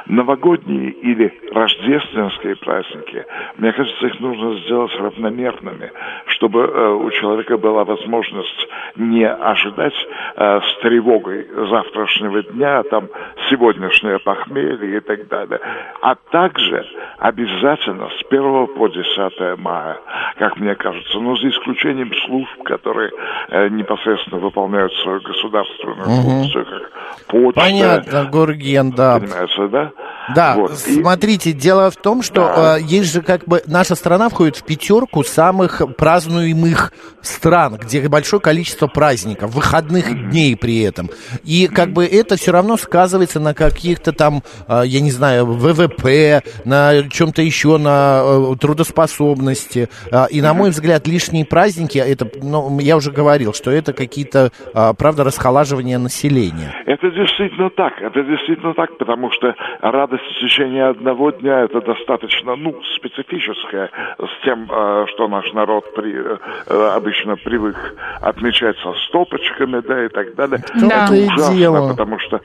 Новогодние или рождественские праздники, мне кажется, их нужно сделать равномерными, чтобы э, у человека была возможность не ожидать э, с тревогой завтрашнего дня, там, сегодняшнее похмелье и так далее, а также обязательно с 1 по 10 мая, как мне кажется, но за исключением служб, которые э, непосредственно выполняют свою государственную функцию, как почта. Понятно, Гурген, да. Понимаете, да? Да, Вот. И- смотрите, дело в том, что Да. э, есть же как бы наша страна входит в пятерку самых празднуемых стран, где большое количество праздников, выходных дней при этом. И как бы это все равно сказывается на каких-то там, э, я не знаю, ВВП, на чем-то еще, на э, трудоспособности. Э, и на мой взгляд, лишние праздники, это, ну, я уже говорил, что это какие-то, э, правда, расхолаживания населения. Это действительно так, это действительно так, потому что радость в течение одного дня это достаточно, ну, специфическая с тем, э, что наш народ при, э, обычно привык отмечать со стопочками, да, и так далее. Да. Это ужасно, дело. потому что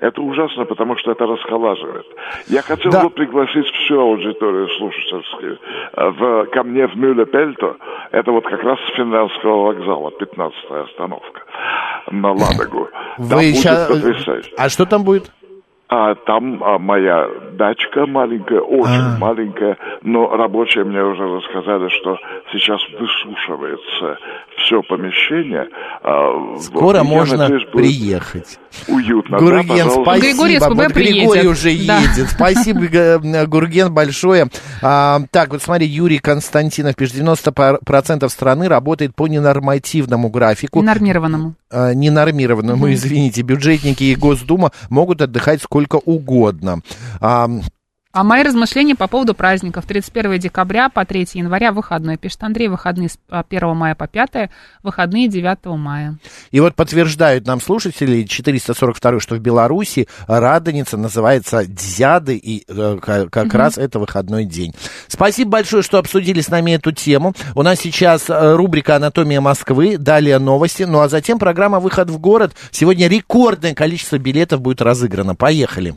Это ужасно, потому что это расхолаживает. Я хотел Да. бы пригласить всю аудиторию слушательскую э, в, ко мне в Мюлле-Пельто. Это вот как раз с Финляндского вокзала, 15-я остановка на Ладогу. Там Вы будет ща- потрясающе. А что там будет? А там а, моя дачка маленькая, очень А. маленькая, но рабочие мне уже рассказали, что сейчас высушивается все помещение. А, вот. Скоро я можно надеюсь, приехать. Уютно. да, Гурген, пожалуйста. спасибо. Григорий СПБ Вот Григорий уже Да. едет. Спасибо, Г- Гурген, большое. А, так, вот смотри, Юрий Константинов пишет, 90% страны работает по ненормативному графику. Ненормированному. А, ненормированному, извините. Бюджетники и Госдума могут отдыхать сколько угодно. А, А мои размышления по поводу праздников. 31 декабря по 3 января выходной. Пишет Андрей, выходные с а, 1 мая по 5, выходные 9 мая. И вот подтверждают нам слушатели 442, что в Беларуси Радоница называется Дзяды, и э, ка- как Мгм. раз это выходной день. Спасибо большое, что обсудили с нами эту тему. У нас сейчас э, рубрика «Анатомия Москвы», далее новости, ну а затем программа «Выход в город». Сегодня рекордное количество билетов будет разыграно. Поехали.